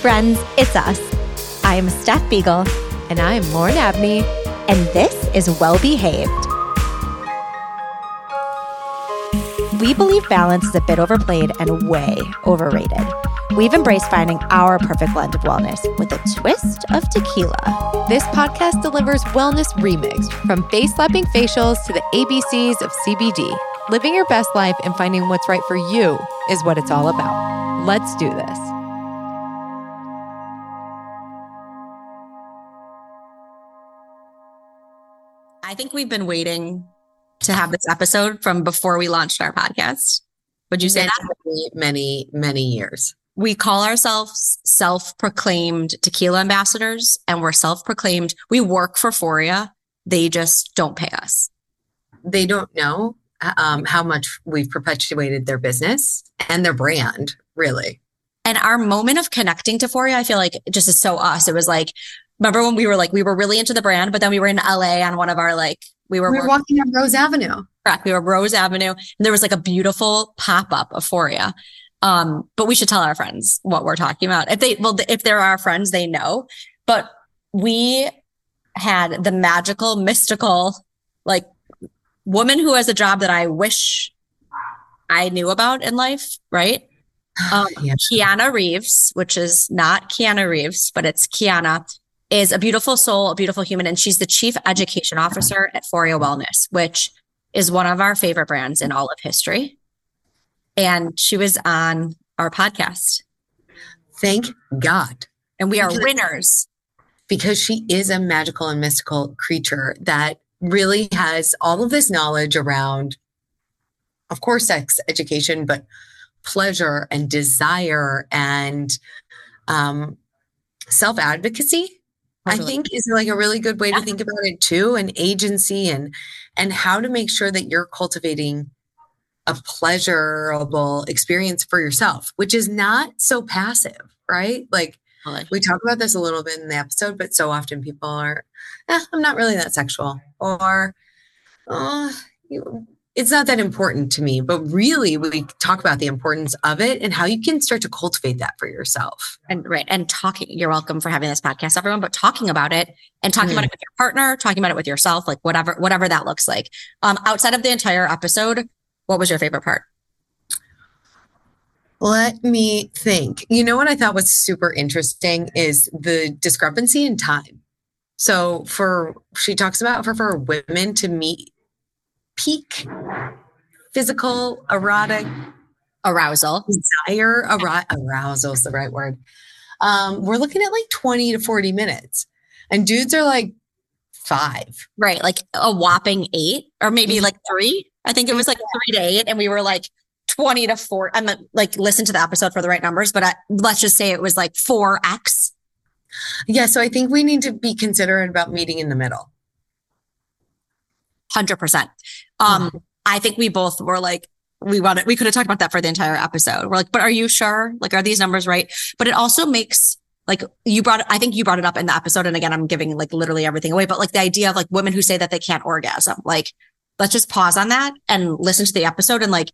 friends, it's us. I am Steph Beagle. And I'm Lauren Abney. And this is Well Behaved. We believe balance is a bit overplayed and way overrated. We've embraced finding our perfect blend of wellness with a twist of tequila. This podcast delivers wellness remixed from face slapping facials to the ABCs of CBD. Living your best life and finding what's right for you is what it's all about. Let's do this. I think we've been waiting to have this episode from before we launched our podcast. Would you say many, that? Many, many years. We call ourselves self proclaimed tequila ambassadors and we're self proclaimed. We work for Foria. They just don't pay us. They don't know um, how much we've perpetuated their business and their brand, really. And our moment of connecting to Foria, I feel like just is so us. It was like, remember when we were like, we were really into the brand, but then we were in LA on one of our like, we were, we were walking up Rose Avenue. Correct. We were Rose Avenue and there was like a beautiful pop up of Foria. Um, but we should tell our friends what we're talking about. If they, well, if they're our friends, they know, but we had the magical, mystical, like woman who has a job that I wish I knew about in life, right? Um. Kiana Reeves, which is not Keanu Reeves, but it's Kiana, is a beautiful soul, a beautiful human, and she's the chief education officer at Foria Wellness, which is one of our favorite brands in all of history. And she was on our podcast. Thank God. And we are because, winners. Because she is a magical and mystical creature that really has all of this knowledge around, of course, sex education, but pleasure and desire and um, self advocacy. I think is like a really good way yeah. to think about it too, and agency and and how to make sure that you're cultivating a pleasurable experience for yourself, which is not so passive, right? Like we talk about this a little bit in the episode, but so often people are, eh, I'm not really that sexual, or oh, you, it's not that important to me. But really, we talk about the importance of it and how you can start to cultivate that for yourself. And right. And talking, you're welcome for having this podcast, everyone, but talking about it and talking mm. about it with your partner, talking about it with yourself, like whatever, whatever that looks like. Um, outside of the entire episode, what was your favorite part? Let me think. You know what I thought was super interesting is the discrepancy in time. So for she talks about for for women to meet peak physical erotic arousal desire ar- arousal is the right word. Um, we're looking at like 20 to 40 minutes. And dudes are like five. Right like a whopping eight or maybe like three. I think it was like three to eight and we were like 20 to 4 i'm like listen to the episode for the right numbers but I, let's just say it was like 4x yeah so i think we need to be considerate about meeting in the middle 100% um, mm-hmm. I think we both were like, we wanted, we could have talked about that for the entire episode. We're like, but are you sure? Like, are these numbers right? But it also makes like you brought, I think you brought it up in the episode. And again, I'm giving like literally everything away, but like the idea of like women who say that they can't orgasm, like, let's just pause on that and listen to the episode and like,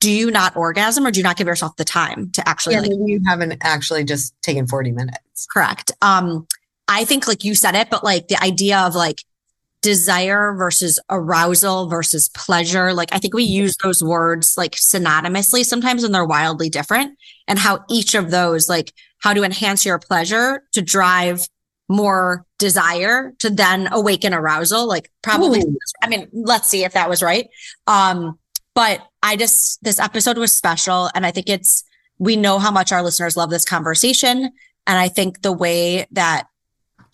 do you not orgasm or do you not give yourself the time to actually yeah, like, maybe you haven't actually just taken 40 minutes correct um i think like you said it but like the idea of like desire versus arousal versus pleasure. Like I think we use those words like synonymously sometimes and they're wildly different and how each of those, like how to enhance your pleasure to drive more desire to then awaken arousal. Like probably, Ooh. I mean, let's see if that was right. Um, but I just, this episode was special. And I think it's, we know how much our listeners love this conversation. And I think the way that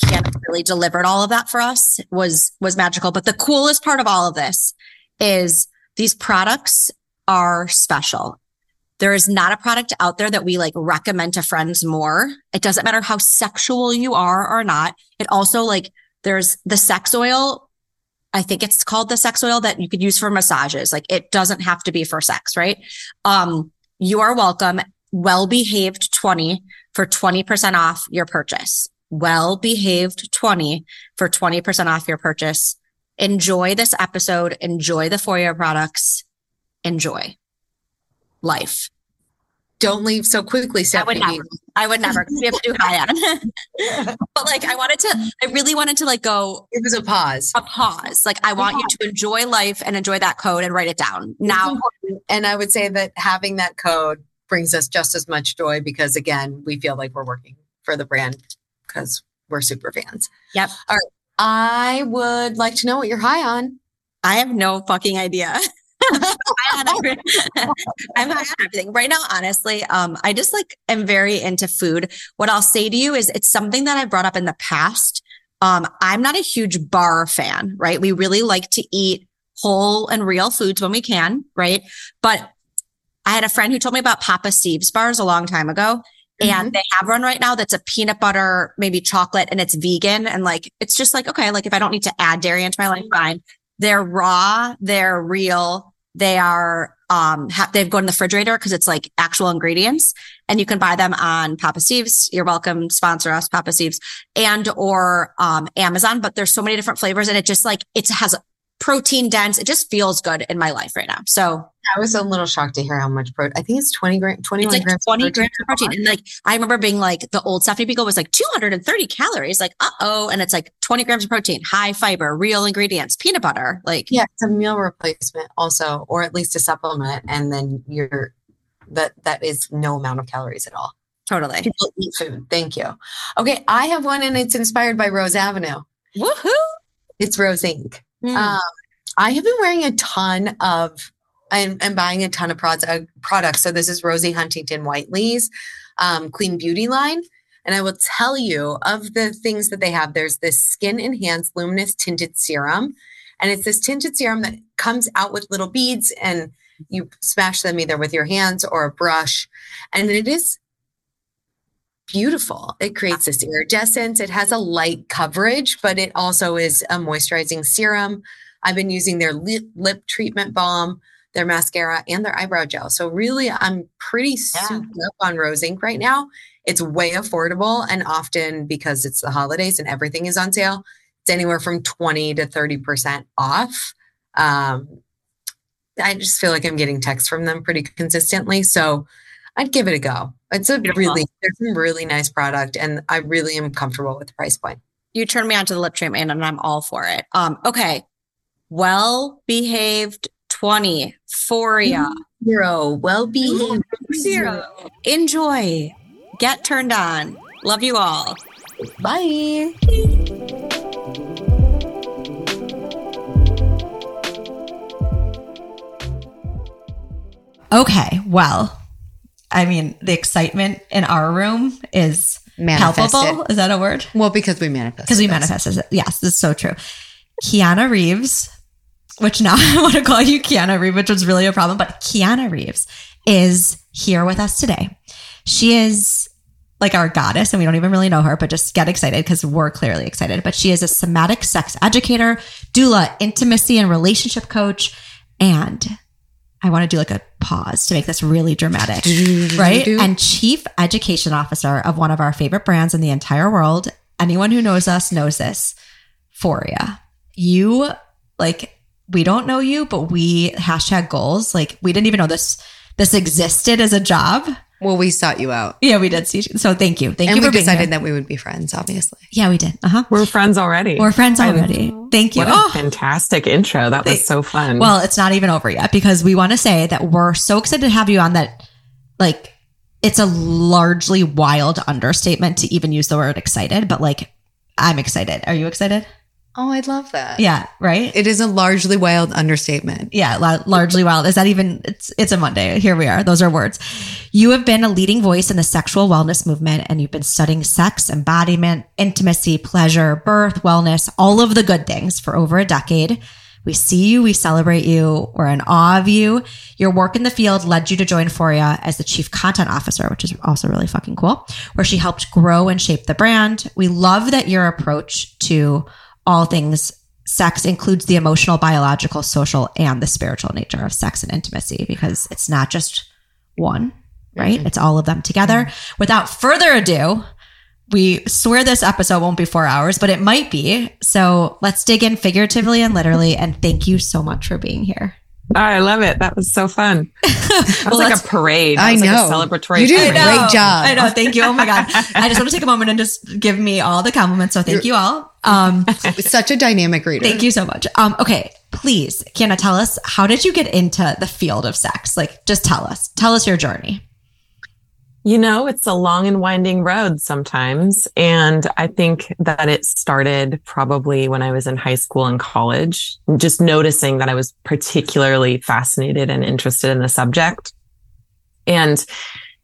Kiana really delivered all of that for us was was magical. But the coolest part of all of this is these products are special. There is not a product out there that we like recommend to friends more. It doesn't matter how sexual you are or not. It also like there's the sex oil. I think it's called the sex oil that you could use for massages. Like it doesn't have to be for sex, right? Um, you are welcome. Well behaved 20 for 20% off your purchase well behaved 20 for 20% off your purchase. Enjoy this episode. Enjoy the Foria products. Enjoy life. Don't leave so quickly, I would Stephanie. never. I would never. We have to do high on. but like, I wanted to. I really wanted to like go It was a pause. a pause. Like, I want you to enjoy life and enjoy that code and write it down now. And I would say that having that code brings us just as much joy because again, we feel like we're working for the brand because we're super fans. Yep. All right. I would like to know what you're high on. I have no fucking idea. I'm high on I'm high on everything right now. Honestly, um, I just like am very into food. What I'll say to you is, it's something that I brought up in the past. Um, I'm not a huge bar fan, right? We really like to eat whole and real foods when we can, right? But I had a friend who told me about Papa Steve's bars a long time ago. And they have one right now that's a peanut butter, maybe chocolate, and it's vegan. And like, it's just like, okay, like if I don't need to add dairy into my life, fine. They're raw, they're real, they are, um, ha- they've gone in the refrigerator because it's like actual ingredients and you can buy them on Papa Steve's. You're welcome. Sponsor us, Papa Steve's and or, um, Amazon, but there's so many different flavors and it just like, it has protein dense. It just feels good in my life right now. So I was a little shocked to hear how much protein. I think it's 20 gram, 21 it's like grams. 20 of grams of protein. And like, I remember being like, the old Stephanie Beagle was like 230 calories. Like, uh oh. And it's like 20 grams of protein, high fiber, real ingredients, peanut butter. Like, Yeah, it's a meal replacement also, or at least a supplement. And then you're that that is no amount of calories at all. totally. People eat food. Thank you. Okay, I have one and it's inspired by Rose Avenue. Woohoo. It's Rose Inc. Mm. Um, I have been wearing a ton of and, and buying a ton of products. Uh, products. So this is Rosie Huntington Whiteley's um, Clean Beauty line. And I will tell you of the things that they have. There's this skin enhanced luminous tinted serum. And it's this tinted serum that comes out with little beads and you smash them either with your hands or a brush. And it is beautiful. It creates this iridescence. It has a light coverage, but it also is a moisturizing serum. I've been using their lip, lip treatment balm, their mascara, and their eyebrow gel. So really, I'm pretty Yeah. souped up on Rose Inc. right now. It's way affordable, and often because it's the holidays and everything is on sale, it's anywhere from 20 to 30% off. Um, I just feel like I'm getting texts from them pretty consistently. So I'd give it a go. It's a Beautiful. really, there's some really nice product, and I really am comfortable with the price point. You turned me on to the lip treatment and I'm all for it. Um, okay. Well behaved 20, Foria, Zero, well behaved. zero. Enjoy. Get turned on. Love you all. Bye. Okay, well, I mean, the excitement in our room is Manifested. palpable. Is that a word? Well, because we manifest. Because we manifested it. Yes, it's so true. Kiana Reeves, which now I want to call you Kiana Reeves, which was really a problem, but Kiana Reeves is here with us today. She is like our goddess, and we don't even really know her, but just get excited because we're clearly excited. But she is a somatic sex educator, doula, intimacy and relationship coach, and I want to do like a pause to make this really dramatic, right? And chief education officer of one of our favorite brands in the entire world. Anyone who knows us knows this. Foria. You like we don't know you, but we hashtag goals. Like we didn't even know this this existed as a job. Well, we sought you out. Yeah, we did see. So thank you. Thank and you we for being decided here. that we would be friends, obviously. Yeah, we did. Uh huh. We're friends already. We're friends I- already. Thank you. What a Oh. fantastic intro. That was so fun. Well, it's not even over yet because we want to say that we're so excited to have you on that like it's a largely wild understatement to even use the word excited, but like I'm excited. Are you excited? Oh, I love that. Yeah, right? It is a largely wild understatement. yeah, la- largely wild. Is that even it's it's a Monday. Here we are. Those are words. You have been a leading voice in the sexual wellness movement and you've been studying sex, embodiment, intimacy, pleasure, birth, wellness, all of the good things for over a decade. We see you, we celebrate you, we're in awe of you. Your work in the field led you to join Foria as the chief content officer, which is also really fucking cool, where she helped grow and shape the brand. We love that your approach to all things sex includes the emotional, biological, social, and the spiritual nature of sex and intimacy because it's not just one, right? Mm-hmm. It's all of them together. Without further ado, we swear this episode won't be four hours, but it might be. So let's dig in figuratively and literally. And thank you so much for being here. I love it. That was so fun. That was Well, like a parade. I That was know. Like a celebratory. You did a parade. great job. I know. Thank you. Oh my God. I just want to take a moment and just give me all the compliments. So thank you all. Um, Such a dynamic reader. thank you so much. Um, okay. Please, Kiana, tell us, how did you get into the field of sex? Like, just tell us, tell us your journey. You know, it's a long and winding road sometimes. And I think that it started probably when I was in high school and college, just noticing that I was particularly fascinated and interested in the subject. And,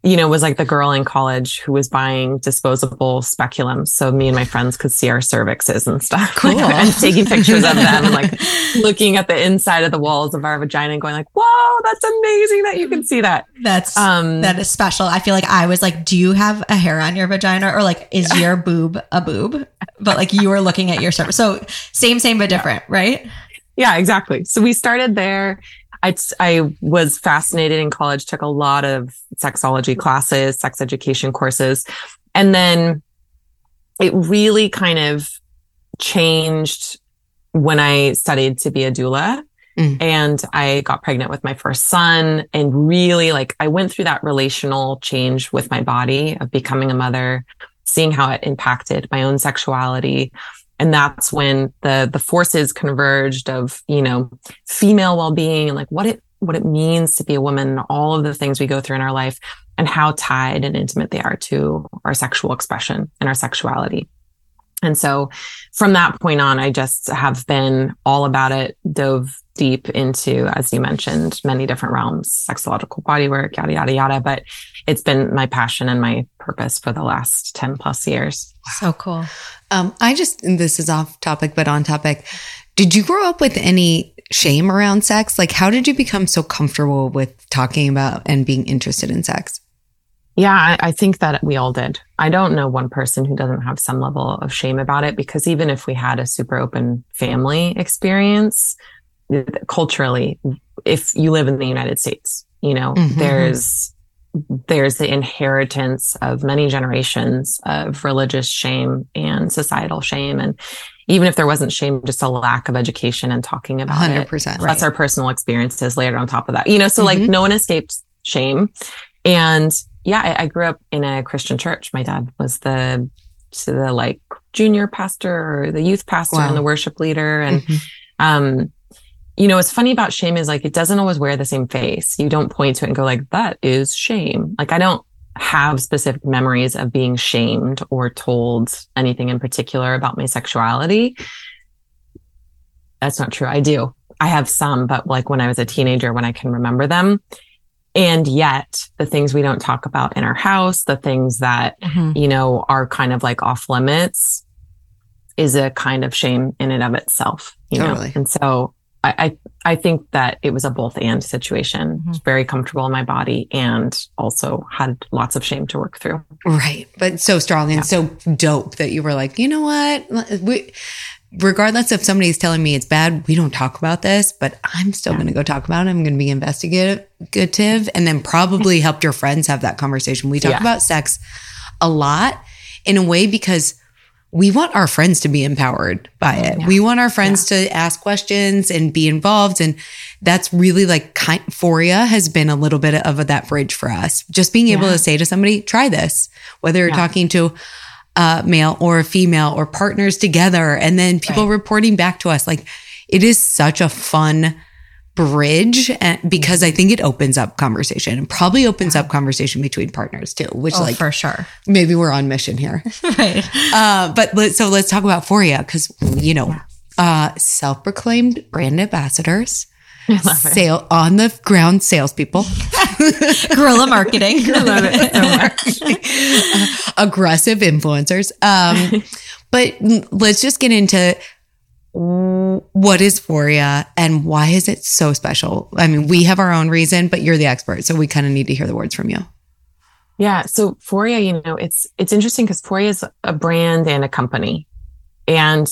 you know, was like the girl in college who was buying disposable speculums. So me and my friends could see our cervixes and stuff. Cool. and taking pictures of them and like looking at the inside of the walls of our vagina and going like, whoa, that's amazing that you can see that. That's, Um, that is special. I feel like I was like, do you have a hair on your vagina or like, is your boob a boob? But like you were looking at your cervix. So same, same, but different, right? Yeah, exactly. So we started there. I, I was fascinated in college, took a lot of sexology classes, sex education courses. And then it really kind of changed when I studied to be a doula. Mm. And I got pregnant with my first son and really like I went through that relational change with my body of becoming a mother, seeing how it impacted my own sexuality. And that's when the the forces converged of, you know, female well-being and like what it what it means to be a woman, all of the things we go through in our life and how tied and intimate they are to our sexual expression and our sexuality. And so from that point on, I just have been all about it, dove deep into, as you mentioned, many different realms, sexological bodywork, yada, yada, yada. But it's been my passion and my purpose for the last 10 plus years. So cool. Um, I just, this is off topic, but on topic. Did you grow up with any shame around sex? Like, how did you become so comfortable with talking about and being interested in sex? Yeah, I, I think that we all did. I don't know one person who doesn't have some level of shame about it because even if we had a super open family experience, culturally, if you live in the United States, you know, Mhm. there's there's the inheritance of many generations of religious shame and societal shame. And even if there wasn't shame, just a lack of education and talking about it. 100%. Plus our personal experiences layered on top of that. You know, so like Mhm. no one escaped shame. And yeah, I, I grew up in a Christian church. My dad was the so the like junior pastor or the youth pastor Wow. and the worship leader. And Mhm. um, you know, what's funny about shame is like it doesn't always wear the same face. You don't point to it and go like, that is shame. Like I don't have specific memories of being shamed or told anything in particular about my sexuality. That's not true. I do. I have some, but like when I was a teenager, when I can remember them. And yet the things we don't talk about in our house, the things that, Mhm. you know, are kind of like off limits is a kind of shame in and of itself, you Totally. know? And so I, I, I think that it was a both and situation. Mhm. Was very comfortable in my body and also had lots of shame to work through. Right. But so strong and Yeah. so dope that you were like, you know what? We, regardless if somebody's telling me it's bad, we don't talk about this, but I'm still going to go talk about it. I'm going to be investigative and then probably help your friends have that conversation. We talk Yeah. about sex a lot in a way because we want our friends to be empowered by it. Yeah. We want our friends to ask questions and be involved. And that's really like kind, Foria has been a little bit of a, that bridge for us. Just being able Yeah. to say to somebody, try this, whether you're Yeah. talking to a male or a female or partners together, and then people reporting back to us. Like it is such a fun bridge and because I think it opens up conversation and probably opens up conversation between partners too, which Oh, like for sure. maybe we're on mission here. right. Uh, but let, so let's talk about Foria because you know, uh, self-proclaimed brand ambassadors, sale on the ground salespeople, Guerrilla marketing. love it so much. aggressive influencers. Um, but let's just get into what is Foria and why is it so special? I mean, we have our own reason, but you're the expert, so we kind of need to hear the words from you. Yeah. So Foria, you know, it's it's interesting because Foria is a brand and a company. And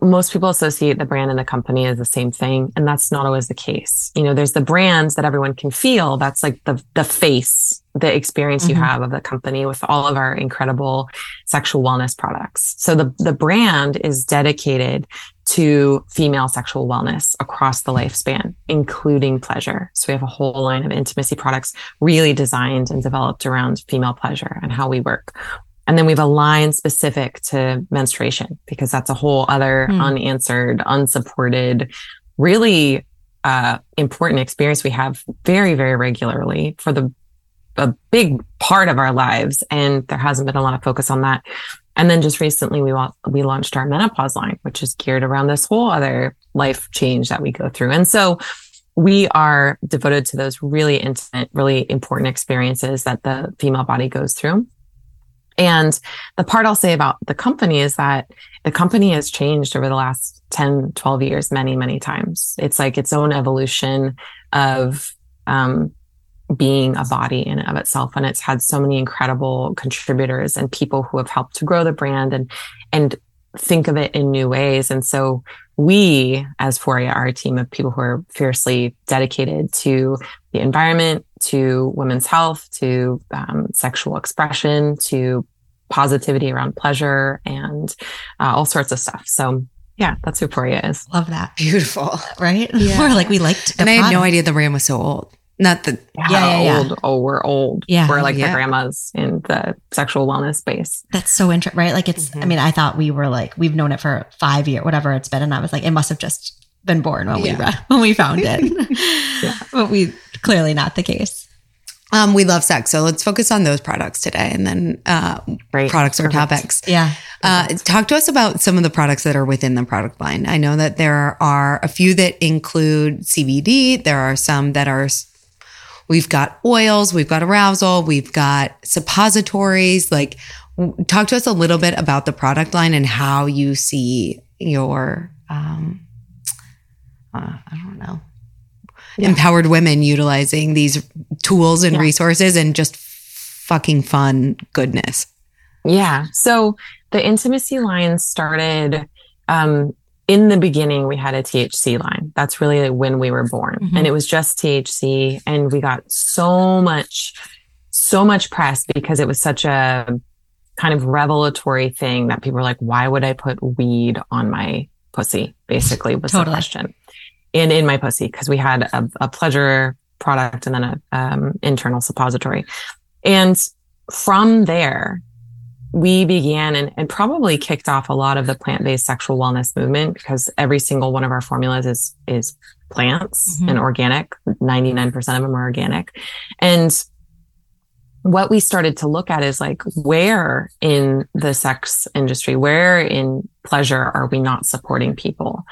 most people associate the brand and the company as the same thing. And that's not always the case. You know, there's the brands that everyone can feel. That's like the the face, the experience you Mhm. have of the company with all of our incredible sexual wellness products. So the the brand is dedicated to female sexual wellness across the lifespan, including pleasure. So we have a whole line of intimacy products really designed and developed around female pleasure and how we work. And then we have a line specific to menstruation because that's a whole other hmm. unanswered, unsupported, really uh, important experience we have very, very regularly for the a big part of our lives. And there hasn't been a lot of focus on that. And then just recently we we launched our menopause line, which is geared around this whole other life change that we go through. And so we are devoted to those really intimate, really important experiences that the female body goes through. And the part I'll say about the company is that the company has changed over the last 10, 12 years, many, many times. It's like its own evolution of, um, being a body in and of itself. And it's had so many incredible contributors and people who have helped to grow the brand and, and think of it in new ways. And so we as Foria are a team of people who are fiercely dedicated to the environment, to women's health, to um, sexual expression, to positivity around pleasure and uh, all sorts of stuff. So yeah, that's who Foria is. Love that. Beautiful. Right? Yeah. Or like we liked And I had no idea the brand was so old. Not the yeah, yeah, yeah, old. Oh, we're old. Yeah. We're like yeah. the grandmas in the sexual wellness space. That's so interesting, right? Like it's, mm-hmm. I mean, I thought we were like, we've known it for five years, whatever it's been. And I was like, it must have just been born when yeah. we read, when we found it. yeah. But we clearly not the case. Um, we love sex, so let's focus on those products today, and then uh, products or topics. Yeah. Uh, talk to us about some of the products that are within the product line. I know that there are a few that include CBD. There are some that are We've got oils, we've got arousal, we've got suppositories. Like, talk to us a little bit about the product line and how you see your, um, uh, I don't know, yeah. empowered women utilizing these tools and yeah. resources and just fucking fun goodness. Yeah. So the intimacy line started um, in the beginning, we had a THC line. That's really when we were born. Mm-hmm. And it was just THC. And we got so much, so much press because it was such a kind of revelatory thing that people were like, why would I put weed on my pussy? Basically was totally. the question. And in my pussy, because we had a, a, pleasure product and then a um, internal suppository. And from there, we began and, and, probably kicked off a lot of the plant-based sexual wellness movement because every single one of our formulas is is plants mm-hmm. and organic 99% of them are organic and what we started to look at is like where in the sex industry where in pleasure are we not supporting people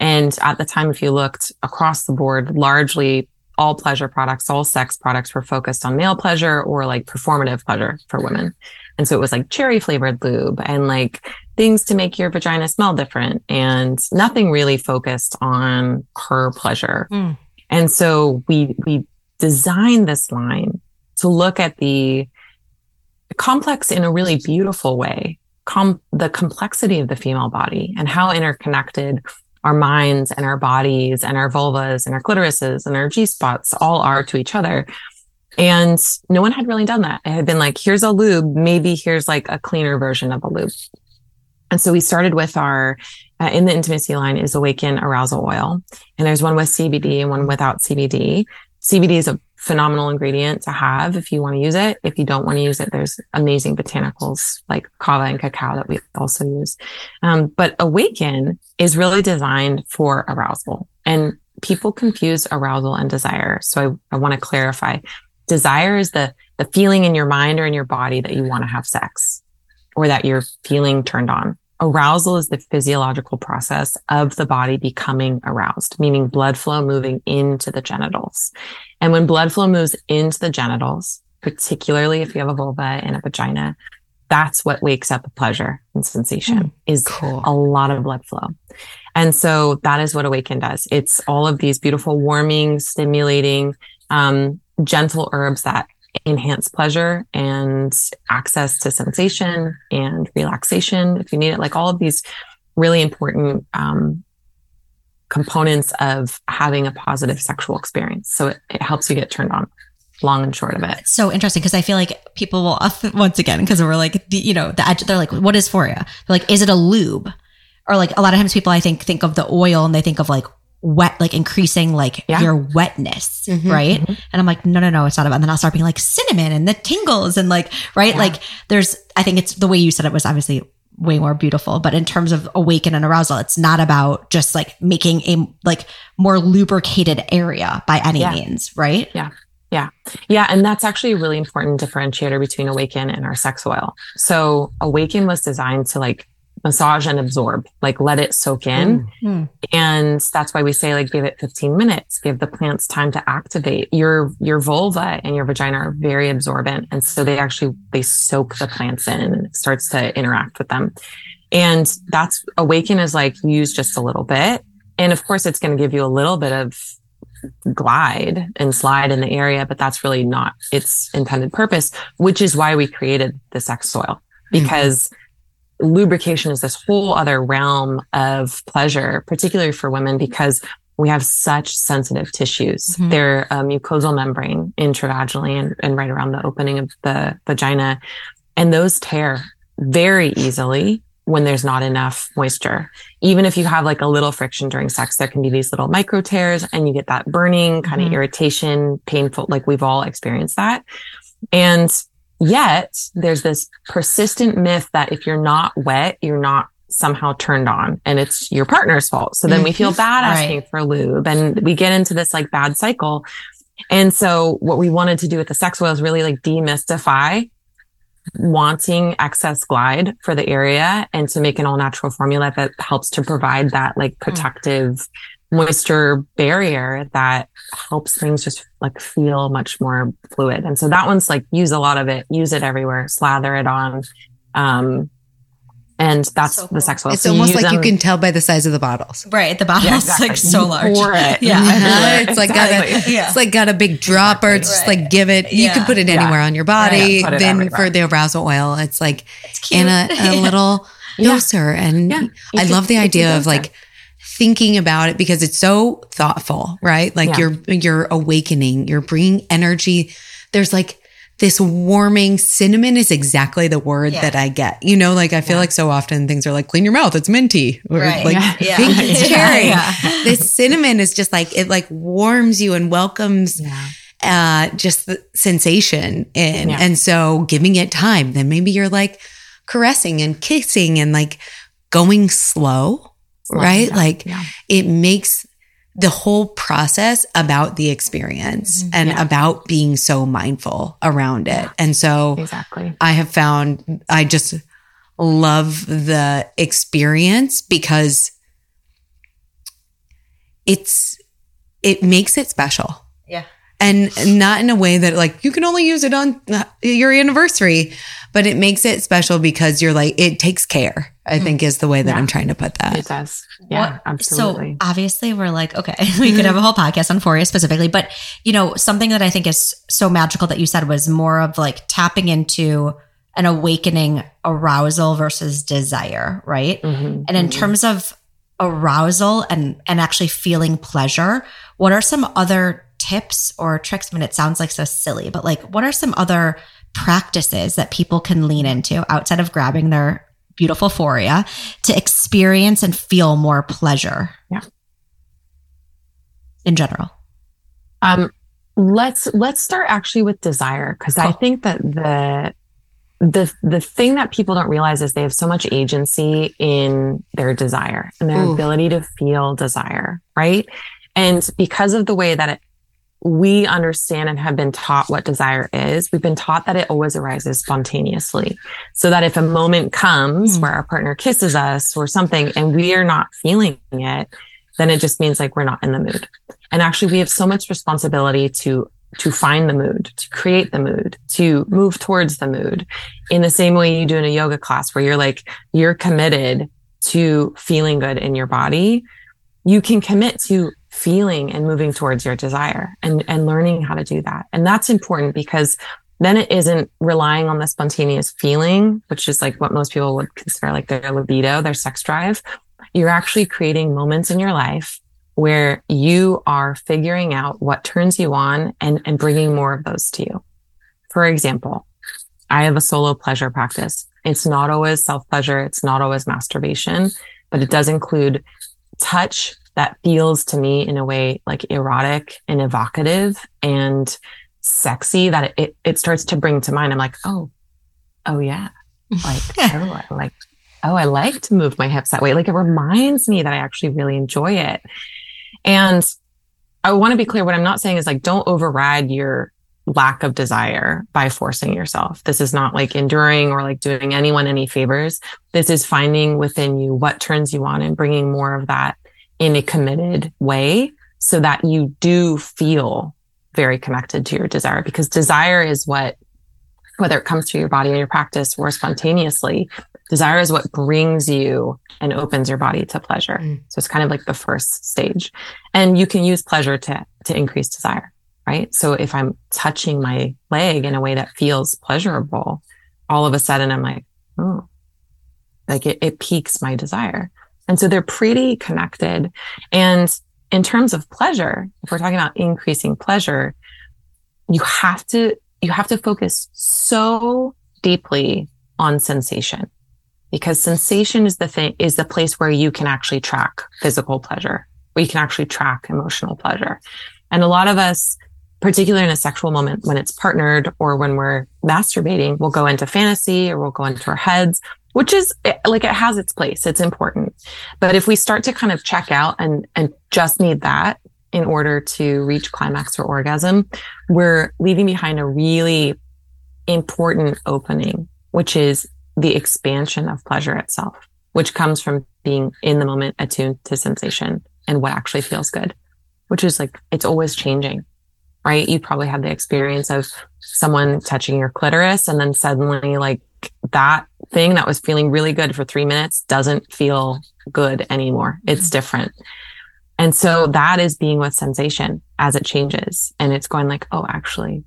and at the time if you looked across the board largely all pleasure products all sex products were focused on male pleasure or like performative pleasure for women and so it was like cherry flavored lube and like things to make your vagina smell different and nothing really focused on her pleasure. Mm. And so we, we designed this line to look at the complex in a really beautiful way, com- the complexity of the female body and how interconnected our minds and our bodies and our vulvas and our clitorises and our G spots all are to each other. And no one had really done that. It had been like, here's a lube. Maybe here's like a cleaner version of a lube. And so we started with our, uh, in the intimacy line is Awaken Arousal Oil. And there's one with CBD and one without CBD. CBD is a phenomenal ingredient to have if you want to use it. If you don't want to use it, there's amazing botanicals like kava and cacao that we also use. Um, but Awaken is really designed for arousal and people confuse arousal and desire. So I, I want to clarify desire is the, the feeling in your mind or in your body that you want to have sex or that you're feeling turned on. Arousal is the physiological process of the body becoming aroused, meaning blood flow moving into the genitals. And when blood flow moves into the genitals, particularly if you have a vulva and a vagina, that's what wakes up pleasure and sensation mm, is cool. a lot of blood flow. And so that is what Awaken does. It's all of these beautiful, warming, stimulating, um, gentle herbs that enhance pleasure and access to sensation and relaxation if you need it. Like all of these really important um, components of having a positive sexual experience. So it, it helps you get turned on long and short of it. So interesting because I feel like people will often, once again because we're like the, you know the they're like what is Foria? They're like is it a lube? or like a lot of times people I think think of the oil and they think of like wet, like increasing like Yeah. your wetness, Mhm. right? Mhm. And I'm like, no, no, no, it's not about. And then I'll start being like cinnamon and the tingles and like, right? Yeah. Like there's, I think it's the way you said it was obviously way more beautiful, but in terms of awaken and arousal, it's not about just like making a like more lubricated area by any Yeah. means, right? Yeah. Yeah. Yeah, and that's actually a really important differentiator between Awaken and our sex oil. So Awaken was designed to like massage and absorb, like let it soak in. Mm. And that's why we say like give it 15 minutes, give the plants time to activate. Your your vulva and your vagina are very absorbent. And so they actually they soak the plants in and it starts to interact with them. And that's Awaken is like use just a little bit. And of course it's going to give you a little bit of glide and slide in the area, but that's really not its intended purpose, which is why we created the sex oil because lubrication is this whole other realm of pleasure, particularly for women, because we have such sensitive tissues. Mhm. They're a mucosal membrane intravaginally and, and right around the opening of the vagina. And those tear very easily when there's not enough moisture. Even if you have like a little friction during sex, there can be these little micro tears and you get that burning kind Mhm. of irritation, painful, like we've all experienced that. And yet there's this persistent myth that if you're not wet, you're not somehow turned on and it's your partner's fault. So then we feel mm-hmm. bad Right. asking for lube and we get into this like bad cycle. And so what we wanted to do with the sex oil is really like demystify wanting excess glide for the area and to make an all natural formula that helps to provide that like mm. protective moisture barrier that helps things just like feel much more fluid. And so that one's like use a lot of it, use it everywhere, slather it on. Um, and that's So the sex oil. It's So almost use like you can tell by the size of the bottles. Right. The bottle's Yeah, exactly. like so large. pour it. Yeah. everywhere. It's like got a, Yeah. it's like got a big dropper. It's just Right. like give it. You Yeah. can put it Yeah. anywhere on your body. Right. Put Then everywhere. for the arousal oil, it's like It's in a, a little Yeah. doser. And Yeah. I can- love the idea of doser. like thinking about it because it's so thoughtful, right? Like Yeah. you're you're awakening, you're bringing energy. There's like this warming cinnamon is exactly the word Yeah. that I get. You know, like I feel Yeah. like so often things are like clean your mouth, it's minty, or Right. like Yeah. Pink is cherry. Yeah. This cinnamon is just like it like warms you and welcomes uh just the sensation in. And so giving it time, then maybe you're like caressing and kissing and like going Slow, right? yeah, Like yeah. it makes the whole process about the experience Mhm. and Yeah. about being so mindful around it. And so Exactly. I have found I just love the experience because it's it makes it special. Yeah. And not in a way that like you can only use it on uh, your anniversary, but it makes it special because you're like it takes care. I think is the way that Yeah. I'm trying to put that. It does. Yeah, What- absolutely. So obviously we're like, okay, we could have a whole podcast on Foria specifically, but you know, something that I think is so magical that you said was more of like tapping into an awakening arousal versus desire, right? Mhm, And in mhm. terms of arousal and and actually feeling pleasure, what are some other tips or tricks? I mean, it sounds like so silly, but like what are some other practices that people can lean into outside of grabbing their beautiful foria to experience and feel more pleasure? Yeah. In general. Um, let's let's start actually with desire because I think that the the the thing that people don't realize is they have so much agency in their desire and their Ooh. ability to feel desire, right? And because of the way that it, we understand and have been taught what desire is, we've been taught that it always arises spontaneously. So that if a moment comes Hmm. where our partner kisses us or something and we are not feeling it, then it just means like we're not in the mood. And actually we have so much responsibility to to find the mood, to create the mood, to move towards the mood in the same way you do in a yoga class where you're like you're committed to feeling good in your body. You can commit to feeling and moving towards your desire and and learning how to do that. And that's important because then it isn't relying on the spontaneous feeling, which is like what most people would consider like their libido, their sex drive. You're actually creating moments in your life where you are figuring out what turns you on and, and bringing more of those to you. For example, I have a solo pleasure practice. It's not always self pleasure. It's not always masturbation, but it does include touch that feels to me in a way like erotic and evocative and sexy that it, it starts to bring to mind. I'm like, oh, oh yeah. Like, oh, I like, oh, I like to move my hips that way. Like it reminds me that I actually really enjoy it. And I want to be clear. What I'm not saying is like, don't override your lack of desire by forcing yourself. This is not like enduring or like doing anyone any favors. This is finding within you what turns you on and bringing more of that in a committed way so that you do feel very connected to your desire because desire is what whether it comes through your body or your practice or spontaneously desire is what brings you and opens your body to pleasure. Mm. so it's kind of like the first stage. And you can use pleasure to to increase desire right? So if i'm touching my leg in a way that feels pleasurable all of a sudden i'm like oh like it, it piques my desire and so they're pretty connected. And in terms of pleasure if we're talking about increasing pleasure you have to you have to focus so deeply on sensation because sensation is the thing is the place where you can actually track physical pleasure where you can actually track emotional pleasure. And a lot of us particularly in a sexual moment when it's partnered or when we're masturbating we'll go into fantasy or we'll go into our heads which is eh, like it has its place it's important but if we start to kind of check out and and just need that in order to reach climax or orgasm, we're leaving behind a really important opening, which is the expansion of pleasure itself, which comes from being in the moment attuned to sensation and what actually feels good, which is like, it's always changing, right? You probably had the experience of someone touching your clitoris and then suddenly like that thing that was feeling really good for three minutes doesn't feel good anymore. It's mm-hmm. different. And so that is being with sensation as it changes. And it's going like, oh, actually,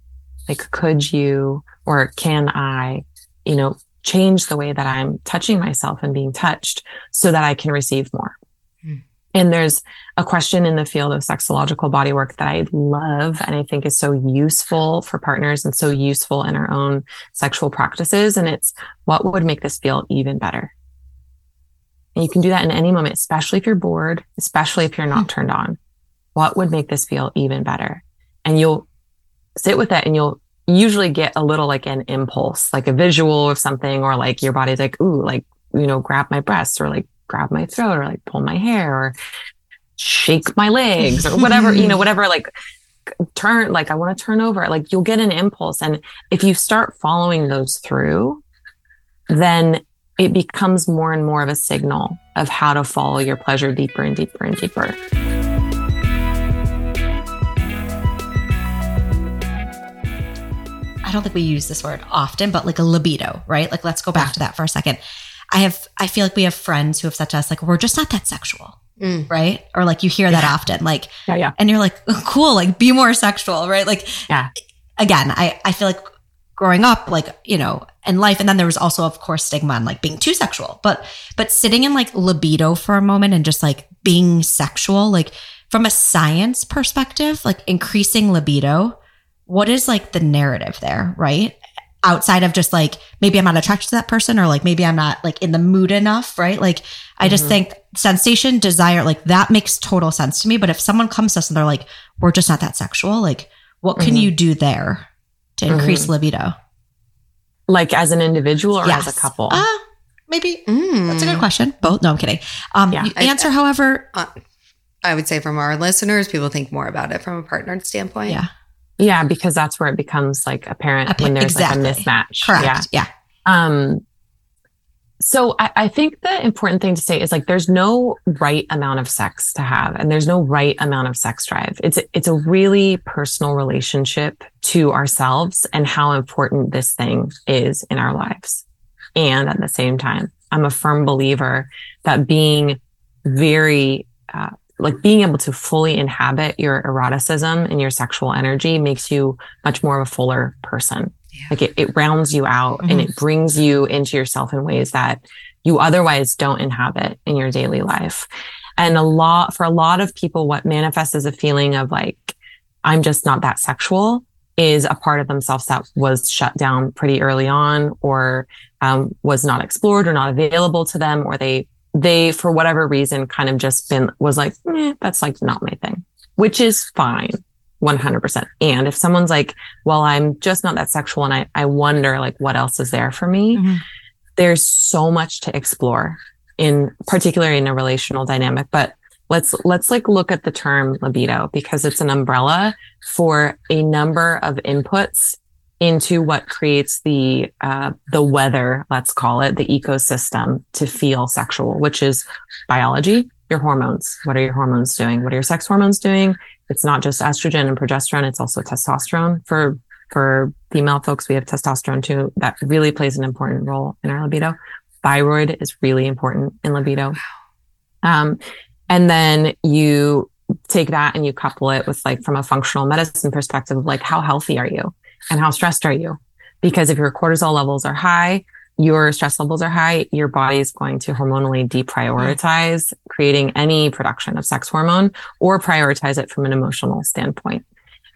like, could you or can I, you know, change the way that I'm touching myself and being touched so that I can receive more? And there's a question in the field of sexological bodywork that I love and I think is so useful for partners and so useful in our own sexual practices. And it's what would make this feel even better? And you can do that in any moment, especially if you're bored, especially if you're not hmm. turned on. What would make this feel even better? And you'll sit with it and you'll usually get a little like an impulse, like a visual of something, or like your body's like, ooh, like, you know, grab my breasts or like grab my throat or like pull my hair or shake my legs or whatever, you know, whatever, like turn, like I want to turn over, like you'll get an impulse. And if you start following those through, then it becomes more and more of a signal of how to follow your pleasure deeper and deeper and deeper. I don't think we use this word often, but like a libido, right? Like, let's go back to that for a second. I have, I feel like we have friends who have said to us, like, we're just not that sexual. Mm. Right. Or like you hear yeah. that often, like, yeah, yeah. And you're like, oh, cool, like be more sexual, right? Like, yeah. Again, I, I feel like growing up, like, you know, in life. And then there was also, of course, stigma on like being too sexual. But but sitting in like libido for a moment and just like being sexual, like from a science perspective, like increasing libido, what is like the narrative there, right? Outside of just like maybe I'm not attracted to that person or like maybe I'm not like in the mood enough, right? Like I just mm-hmm. think sensation, desire, like that makes total sense to me. But if someone comes to us and they're like, we're just not that sexual, like what can mm-hmm. you do there? to increase mm-hmm. libido? Like as an individual or yes. as a couple? Uh, maybe. Mm. That's a good question. Both. No, I'm kidding. Um, yeah. answer, I, however. Uh, I would say from our listeners, people think more about it from a partnered standpoint. Yeah. Yeah, because that's where it becomes like apparent when there's exactly. like a mismatch. Correct. Yeah. yeah. Um, so I, I, think the important thing to say is like there's no right amount of sex to have and there's no right amount of sex drive. It's it's a really personal relationship to ourselves and how important this thing is in our lives. And at the same time, I'm a firm believer that being very uh, like being able to fully inhabit your eroticism and your sexual energy makes you much more of a fuller person. Yeah. Like it, it rounds you out mm-hmm. and it brings you into yourself in ways that you otherwise don't inhabit in your daily life. And a lot, for a lot of people, what manifests as a feeling of like, I'm just not that sexual is a part of themselves that was shut down pretty early on or um, was not explored or not available to them, or they they, for whatever reason, kind of just been, was like, eh, that's like not my thing, which is fine. 100%. And if someone's like, well, I'm just not that sexual and I, I wonder like what else is there for me, Mhm. there's so much to explore in particularly in a relational dynamic. But let's, let's like look at the term libido because it's an umbrella for a number of inputs into what creates the, uh, the weather, let's call it the ecosystem to feel sexual, which is biology, your hormones. What are your hormones doing? What are your sex hormones doing? It's not just estrogen and progesterone. It's also testosterone for, for female folks. We have testosterone too. That really plays an important role in our libido. Thyroid is really important in libido. Um, and then you take that and you couple it with like from a functional medicine perspective, like how healthy are you and how stressed are you? Because if your cortisol levels are high, your stress levels are high, your body is going to hormonally deprioritize creating any production of sex hormone or prioritize it from an emotional standpoint.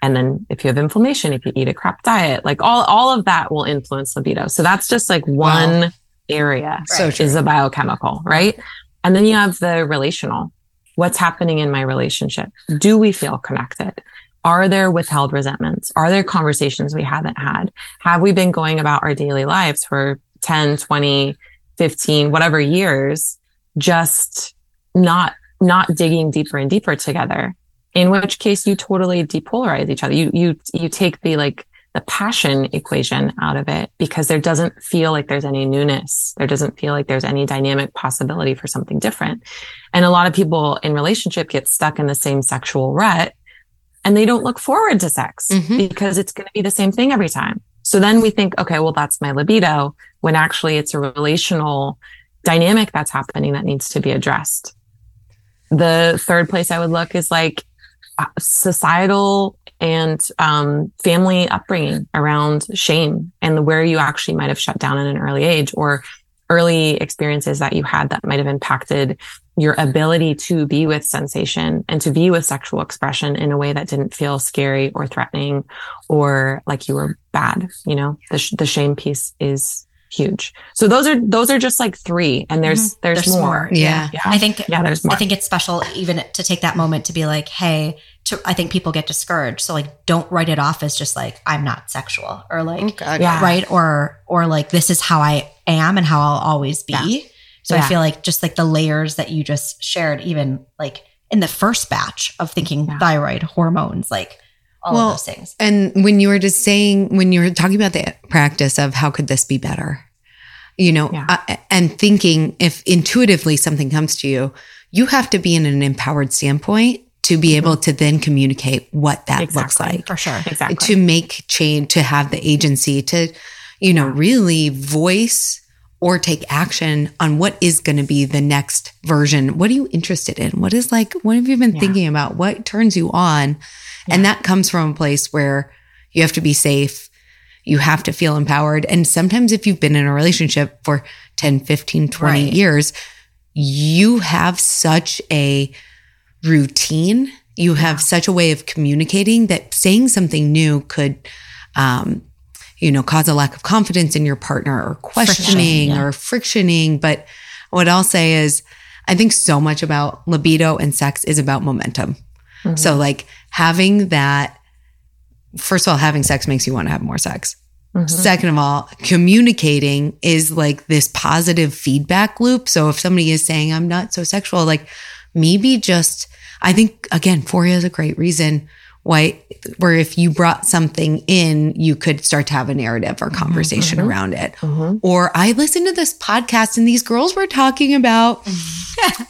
And then if you have inflammation, if you eat a crap diet, like all, all of that will influence libido. So that's just like one area So true. is a biochemical, right? And then you have the relational. What's happening in my relationship? Do we feel connected? Are there withheld resentments? Are there conversations we haven't had? Have we been going about our daily lives for 10, 20, 15, whatever years, just not, not digging deeper and deeper together? In which case you totally depolarize each other. You, you, you take the like, the passion equation out of it because there doesn't feel like there's any newness. There doesn't feel like there's any dynamic possibility for something different. And a lot of people in relationship get stuck in the same sexual rut and they don't look forward to sex Mhm. because it's going to be the same thing every time. So then we think, okay, well, that's my libido when actually it's a relational dynamic that's happening that needs to be addressed. The third place I would look is like uh, societal and um, family upbringing around shame and where you actually might have shut down at an early age or early experiences that you had that might have impacted your ability to be with sensation and to be with sexual expression in a way that didn't feel scary or threatening or like you were bad. You know, the, sh- the shame piece is huge. So those are, those are just like three and there's, there's, Mm-hmm. There's more. more. Yeah. Yeah. I think yeah, there's more. I think it's special even to take that moment to be like, hey, to, I think people get discouraged. So like, don't write it off as just like, I'm not sexual or like, Yeah. right. Or, or like, this is how I am and how I'll always be. Yeah. So Yeah. I feel like just like the layers that you just shared, even like in the first batch of thinking Yeah. thyroid hormones, like all Well, of those things. And when you were just saying, when you were talking about the practice of how could this be better, you know, Yeah. uh, and thinking if intuitively something comes to you, you have to be in an empowered standpoint to be able to then communicate what that looks like, For sure. exactly. to make change, to have the agency to, you know, really voice or take action on what is going to be the next version. What are you interested in? What is like, what have you been Yeah. thinking about? What turns you on? And that comes from a place where you have to be safe. You have to feel empowered. And sometimes if you've been in a relationship for 10, 15, 20 Right. years, you have such a routine. You have such a way of communicating that saying something new could, um, you know, cause a lack of confidence in your partner or questioning yeah. or frictioning. But what I'll say is, I think so much about libido and sex is about momentum. Mm-hmm. So, like having that, first of all, having sex makes you want to have more sex. Mhm. Second of all, communicating is like this positive feedback loop. So if somebody is saying, I'm not so sexual, like maybe just, I think again, Foria is a great reason why, where if you brought something in, you could start to have a narrative or conversation around it. Mhm. Or I listened to this podcast and these girls were talking about,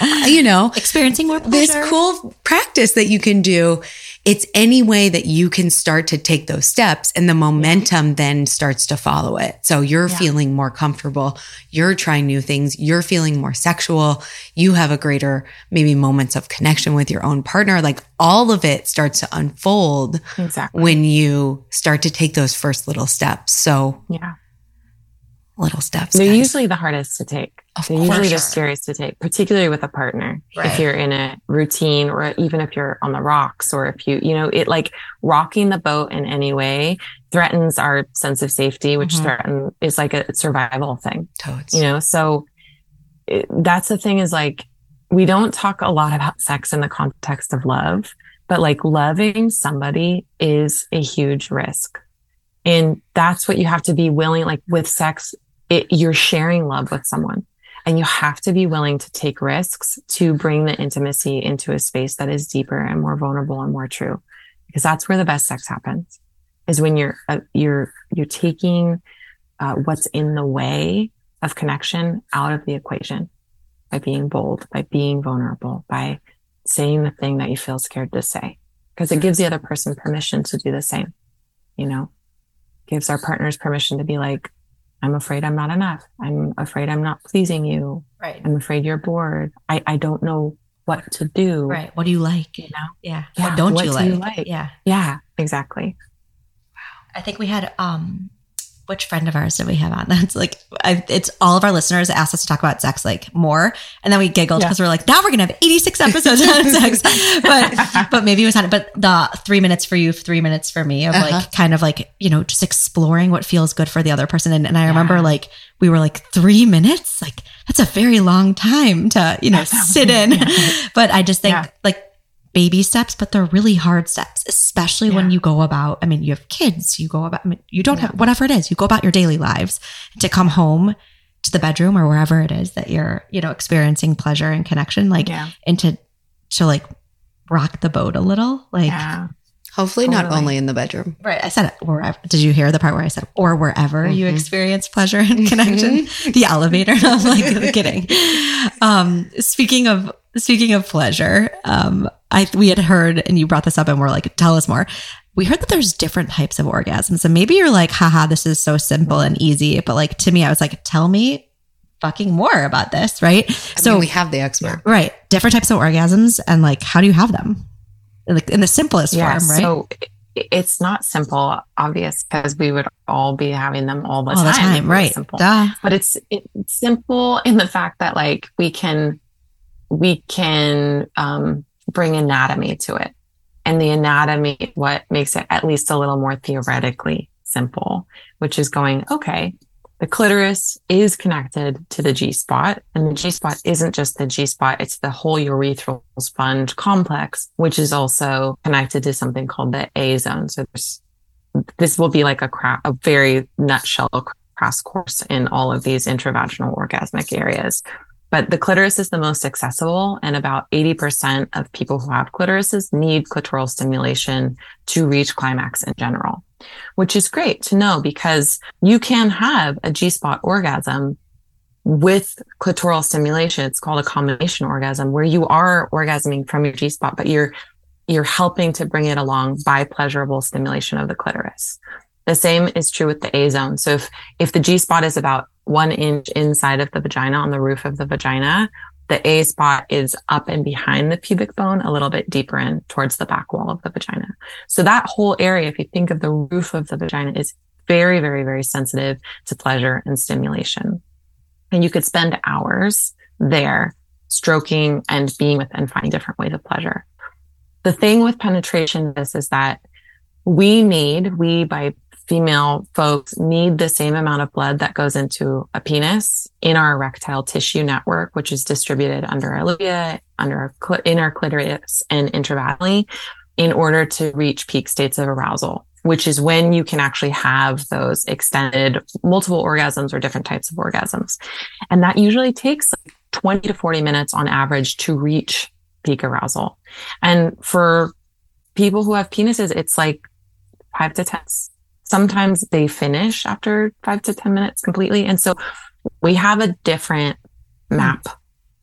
you know, Experiencing more this cool practice that you can do. It's any way that you can start to take those steps and the momentum then starts to follow it. So you're feeling more comfortable. You're trying new things. You're feeling more sexual. You have a greater maybe moments of connection with your own partner. Like all of it starts to unfold Exactly. when you start to take those first little steps. So yeah. Little steps. They're guys. usually the hardest to take. Of They're usually the scariest to take, particularly with a partner. Right. If you're in a routine or even if you're on the rocks or if you, you know, it like rocking the boat in any way threatens our sense of safety, which Mhm. threaten is like a survival thing, Totes. you know? So it, that's the thing is like, we don't talk a lot about sex in the context of love, but like loving somebody is a huge risk. And that's what you have to be willing, like with sex, it, you're sharing love with someone and you have to be willing to take risks to bring the intimacy into a space that is deeper and more vulnerable and more true because that's where the best sex happens is when you're uh, you're you're taking uh, what's in the way of connection out of the equation by being bold by being vulnerable by saying the thing that you feel scared to say because it gives the other person permission to do the same you know? Gives our partners permission to be like I'm afraid I'm not enough. I'm afraid I'm not pleasing you. Right. I'm afraid you're bored. I, I don't know what to do. Right. What do you like? You know? Yeah. Yeah, What don't what you, do like? you like? Yeah. Yeah, exactly. Wow. I think we had um which friend of ours did we have on? That's like I, it's all of our listeners asked us to talk about sex like more, and then we giggled Yeah. because we're like, now we're gonna have eighty six episodes on sex, but but maybe it was on. But the three minutes for you, three minutes for me of Uh-huh. like kind of like you know just exploring what feels good for the other person, and, and I remember Yeah. like we were like three minutes, like that's a very long time to you know sit in, but I just think Yeah. like baby steps, but they're really hard steps, especially when you go about, I mean, you have kids, you go about, I mean, you don't have, whatever it is, you go about your daily lives to come home to the bedroom or wherever it is that you're, you know, experiencing pleasure and connection, like, Yeah. and to, to like rock the boat a little, like, Yeah. Hopefully, not only in the bedroom. Right. I said it. Wherever. Did you hear the part where I said, or wherever you Mhm. experience pleasure and connection? the elevator. And I'm like, kidding. Um, speaking of, speaking of pleasure, um, I, we had heard, and you brought this up and we're like, tell us more. We heard that there's different types of orgasms. And maybe you're like, haha, this is so simple and easy. But like to me, I was like, tell me fucking more about this. Right. I so mean, we have the expert. right. Different types of orgasms and like, how do you have them? Like in the simplest Yeah. form, right? So it's not simple, obvious, because we would all be having them all the All time. the time. Right. Simple. Duh. but it's it's simple in the fact that like we can we can um bring anatomy to it and the anatomy what makes it at least a little more theoretically simple which is going okay the clitoris is connected to the G spot and the G spot isn't just the G spot it's the whole urethral sponge complex which is also connected to something called the A zone so this will be like a cra- a very nutshell crash course in all of these intravaginal orgasmic areas. But the clitoris is the most accessible, and about 80% of people who have clitorises need clitoral stimulation to reach climax in general, which is great to know because you can have a G spot orgasm with clitoral stimulation. It's called a combination orgasm where you are orgasming from your G spot, but you're you're helping to bring it along by pleasurable stimulation of the clitoris. The same is true with the A zone. So if, if the G spot is about one inch inside of the vagina on the roof of the vagina, the A spot is up and behind the pubic bone, a little bit deeper in towards the back wall of the vagina. So that whole area, if you think of the roof of the vagina is very, very, very sensitive to pleasure and stimulation. And you could spend hours there stroking and being with and finding different ways of pleasure. The thing with penetration this is that we need, we by female folks need the same amount of blood that goes into a penis in our erectile tissue network, which is distributed under our labia, under our cl- in our clitoris and intravaginally in order to reach peak states of arousal, which is when you can actually have those extended multiple orgasms or different types of orgasms. And that usually takes like 20 to 40 minutes on average to reach peak arousal. And for people who have penises, it's like five to 10. Sometimes they finish after five to 10 minutes completely. And so we have a different map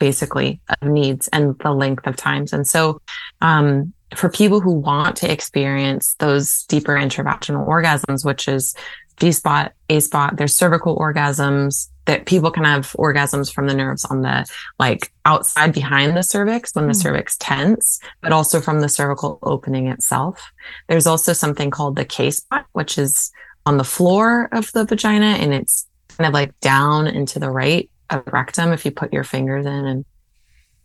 basically of needs and the length of times. And so, um, for people who want to experience those deeper intravaginal orgasms, which is G spot, A spot, there's cervical orgasms that people can have orgasms from the nerves on the like outside behind the cervix when the Mm. cervix tense, but also from the cervical opening itself. There's also something called the K spot, which is on the floor of the vagina and it's kind of like down into the right of the rectum if you put your fingers in and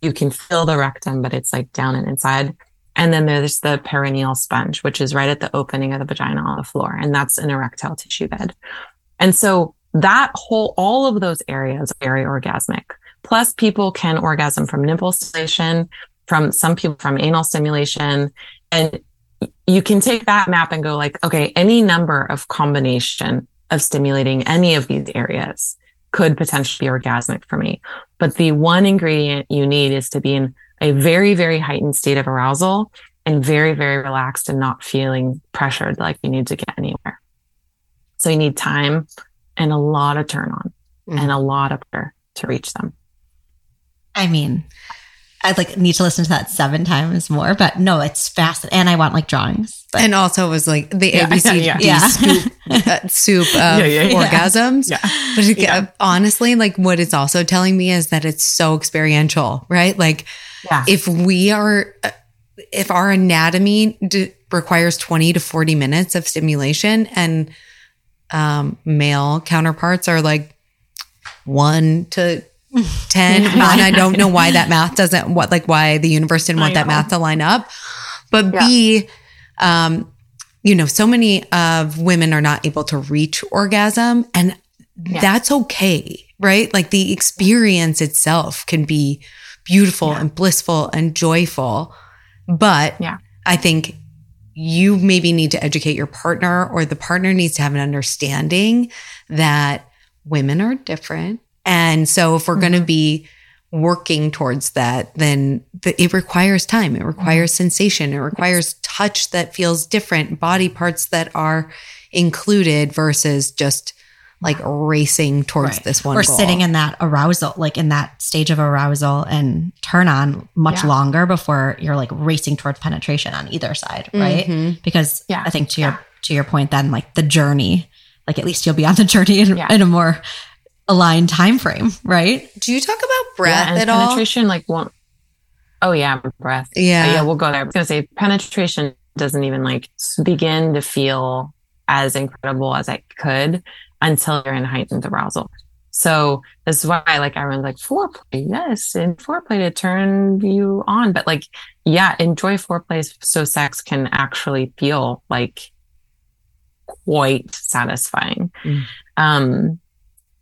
you can feel the rectum, but it's like down and inside. And then there's the perineal sponge, which is right at the opening of the vagina on the floor. And that's an erectile tissue bed. And so that whole, all of those areas are very orgasmic. Plus, people can orgasm from nipple stimulation, from some people from anal stimulation. And you can take that map and go like, okay, any number of combination of stimulating any of these areas could potentially be orgasmic for me. But the one ingredient you need is to be in a very, very heightened state of arousal and very, very relaxed and not feeling pressured like you need to get anywhere. So you need time and a lot of turn on mm. and a lot of prayer to reach them. I mean, I'd like need to listen to that seven times more, but no, it's fast. And I want like drawings. But. And also it was like the yeah, ABCD yeah, yeah. scoop, uh, soup of orgasms. But it, honestly, like what it's also telling me is that it's so experiential, right? Like if we are, uh, if our anatomy d- requires 20 to 40 minutes of stimulation and um, male counterparts are like one to 10. yeah. One, I don't know why that math doesn't, what, like why the universe didn't want that math to line up. But yeah. B, um, you know, so many of women are not able to reach orgasm and yeah. that's okay, right? Like the experience itself can be beautiful yeah. and blissful and joyful. But yeah. I think you maybe need to educate your partner or the partner needs to have an understanding that women are different. And so if we're mm-hmm. going to be working towards that, then the, it requires time. It requires mm-hmm. sensation. It requires touch that feels different, body parts that are included versus just like racing towards right. this one or goal. sitting in that arousal like in that stage of arousal and turn on much yeah. longer before you're like racing towards penetration on either side right mm-hmm. because yeah. i think to yeah. your to your point then like the journey like at least you'll be on the journey in, in a more aligned time frame right do you talk about breath at all penetration like won't oh yeah breath yeah yeah we'll go there i was gonna say penetration doesn't even like begin to feel as incredible as I could until you're in heightened arousal. So this is why like everyone's like foreplay, yes, and foreplay to turn you on. But like, yeah, enjoy foreplay so sex can actually feel like quite satisfying. Mm. Um,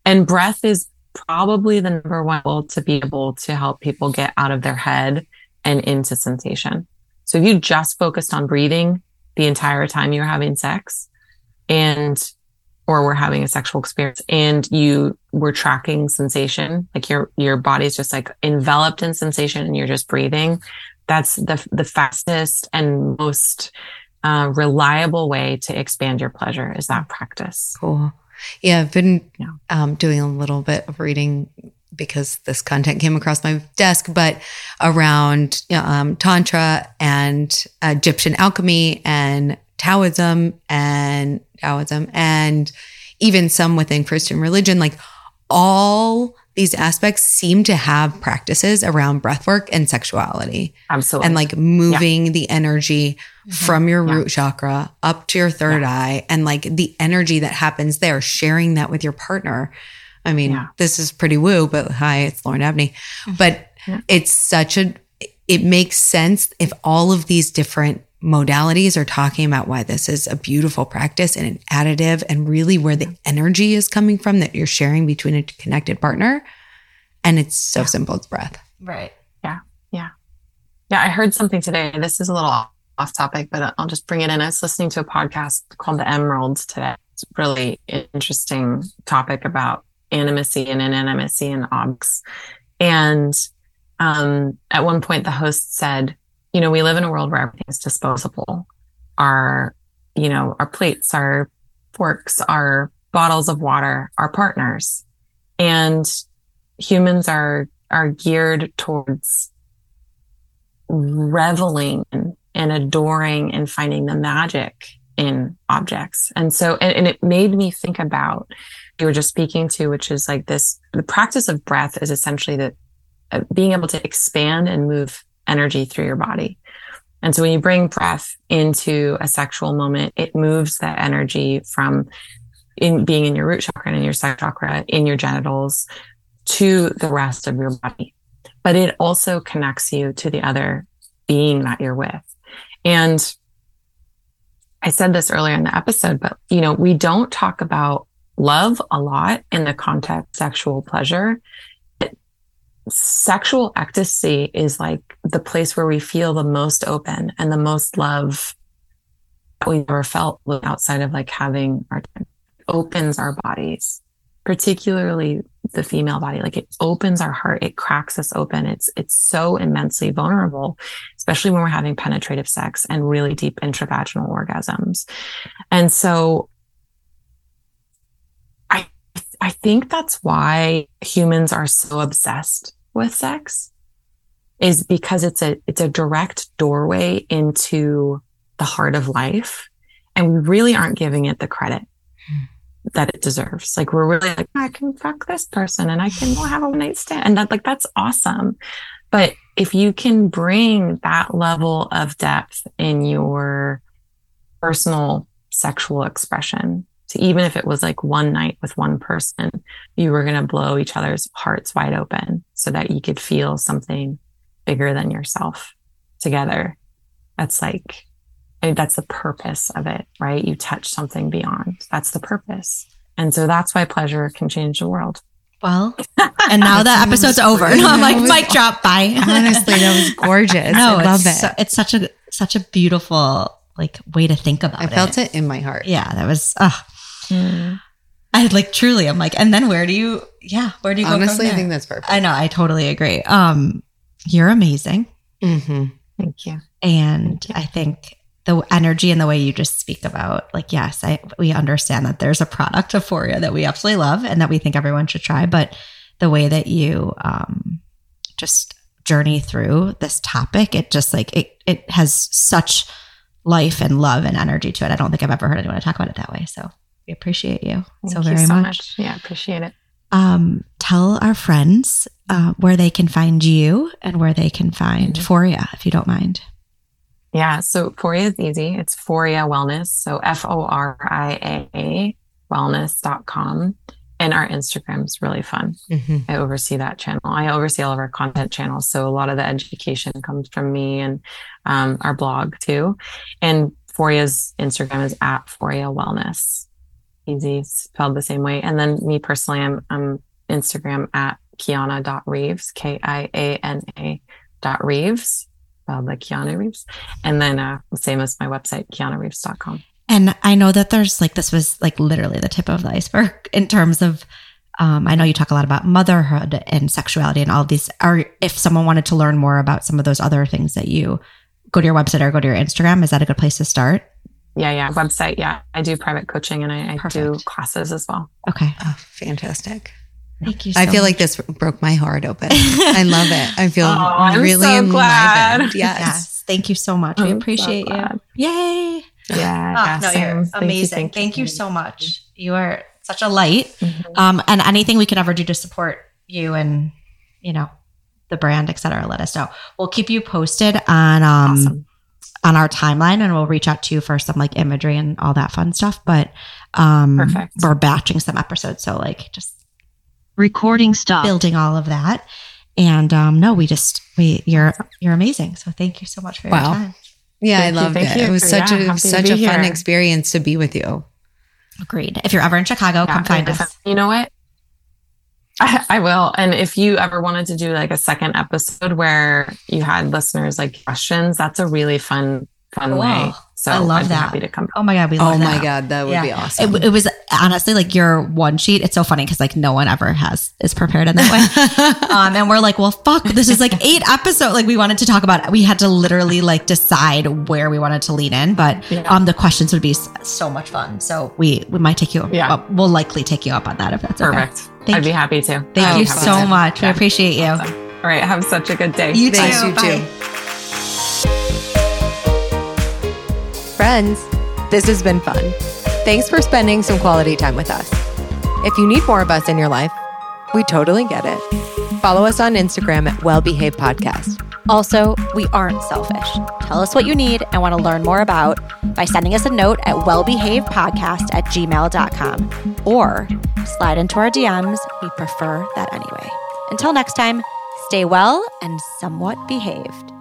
and breath is probably the number one tool to be able to help people get out of their head and into sensation. So if you just focused on breathing the entire time you're having sex and or we're having a sexual experience and you were tracking sensation, like your, your body's just like enveloped in sensation and you're just breathing. That's the, the fastest and most uh, reliable way to expand your pleasure is that practice. Cool. Yeah. I've been yeah. Um, doing a little bit of reading because this content came across my desk, but around um, Tantra and Egyptian alchemy and Taoism and Taoism and even some within Christian religion, like all these aspects seem to have practices around breathwork and sexuality. Absolutely. And like moving yeah. the energy mm-hmm. from your yeah. root chakra up to your third yeah. eye and like the energy that happens there, sharing that with your partner. I mean, this is pretty woo, but hi, it's Lauren Abney. Mm-hmm. But it's such a, it makes sense if all of these different modalities are talking about why this is a beautiful practice and an additive and really where the energy is coming from that you're sharing between a connected partner. And it's so yeah. simple, it's breath. Right. Yeah. Yeah. Yeah. I heard something today. This is a little off topic, but I'll just bring it in. I was listening to a podcast called The Emeralds today. It's really interesting topic about animacy and inanimacy and objects. And um, at one point, the host said, you know, we live in a world where everything's disposable. Our, you know, our plates, our forks, our bottles of water, our partners. And humans are, are geared towards reveling and adoring and finding the magic in objects. And so, and, and, it made me think about you were just speaking to, which is like this, the practice of breath is essentially that uh, being able to expand and move energy through your body. And so when you bring breath into a sexual moment, it moves that energy from in being in your root chakra and in your sacral chakra, in your genitals to the rest of your body. But it also connects you to the other being that you're with. And I said this earlier in the episode, but you know, we don't talk about love a lot in the context sexual pleasure sexual ecstasy is like the place where we feel the most open and the most love we've ever felt outside of like having our opens our bodies particularly the female body. Like it opens our heart. It cracks us open. It's it's so immensely vulnerable especially when we're having penetrative sex and really deep intravaginal orgasms. And so i think that's why humans are so obsessed with sex is because it's a it's a direct doorway into the heart of life and we really aren't giving it the credit that it deserves. Like we're really like, I can fuck this person and I can have a one night stand. And that like that's awesome. But if you can bring that level of depth in your personal sexual expression to even if it was like one night with one person, you were going to blow each other's hearts wide open so that you could feel something bigger than yourself together. That's like I mean, that's the purpose of it, right? You touch something beyond. That's the purpose. And so that's why pleasure can change the world. Well, and now the episode's over. No, I'm like, mic drop, bye. Honestly, that was gorgeous. no, I love it's, it. so- it's such a such a beautiful like way to think about it. I felt it in my heart. Yeah, that was. Uh, I like truly. I'm like, and then where do you? Yeah, where do you go? Honestly, I think that's perfect. I know. I totally agree. Um, you're amazing, Mm-hmm. Thank you. and I think the energy and the way you just speak about, like, yes, I we understand that there's a product of Foria that we absolutely love and that we think everyone should try, but the way that you um just journey through this topic, it just like it it has such life and love and energy to it. I don't think I've ever heard anyone talk about it that way. So we appreciate you so Thank very you so much. Yeah, appreciate it. Um, tell our friends uh, where they can find you and where they can find Mm-hmm. Foria, if you don't mind. Yeah. So Foria is easy. It's Foria Wellness. So F O R I A wellness.com. And our Instagram's really fun. hmm I oversee that channel. I oversee all of our content channels. So a lot of the education comes from me and um, our blog too. And Foria's Instagram is at Foria Wellness. Easy, spelled the same way. And then me personally, I'm, I'm Instagram at Kiana.Reeves, K I A N A dot Reeves, spelled like Keanu Reeves. And then uh, same as my website, KianaReeves.com. And I know that there's like, this was like literally the tip of the iceberg in terms of, um, I know you talk a lot about motherhood and sexuality and all these. Are if someone wanted to learn more about some of those other things that you go to your website or go to your Instagram, is that a good place to start? Yeah, yeah. Website. Yeah. I do private coaching and I, I do classes as well. Okay. Oh, fantastic. Thank you. So I so feel like this broke my heart open. I love it. I feel Oh, I'm really so glad. enlivened. Yes. Yes. Thank you so much. We I'm so appreciate you. Yay. Yeah. Oh, yeah, no, you're Thank you, amazing. Thank you, thank so much. You are such a light. Mhm. Um, and anything we can ever do to support you and you know the brand, et cetera, let us know. We'll keep you posted on um Awesome. On our timeline, and we'll reach out to you for some like imagery and all that fun stuff. But um, Perfect. we're batching some episodes, so like just Recording stuff. building all of that. And um, no, we just we you're you're amazing. So thank you so much for your Wow. time. Yeah, Thank I you, loved thank it. you. It was such Yeah, a such be a fun here. experience to be with you. Agreed. If you're ever in Chicago, Yeah, come find us. You know what? I, I will. And if you ever wanted to do like a second episode where you had listeners like questions, that's a really fun, fun Cool. way. So I love I'd be that. happy to come. Oh my god, we love Oh my god, that would Yeah. be awesome. It, it was honestly like your one sheet. It's so funny because like no one ever has is prepared in that way. um, and we're like, well, fuck, this is like eight episodes. Like we wanted to talk about. We had to literally like decide where we wanted to lean in, but Yeah. um, the questions would be so much fun. So we we might take you. Yeah. up. We'll likely take you up on that if that's okay. Perfect. Thank I'd be happy to. Thank I'd you so to. much. We Yeah. appreciate you. Awesome. All right. Have such a good day. You Thanks, too. you Bye. too. Friends, this has been fun. Thanks for spending some quality time with us. If you need more of us in your life, we totally get it. Follow us on Instagram at Well Behaved Podcast. Also, we aren't selfish. Tell us what you need and want to learn more about by sending us a note at wellbehavedpodcast at gmail.com or slide into our DMs. We prefer that anyway. Until next time, stay well and somewhat behaved.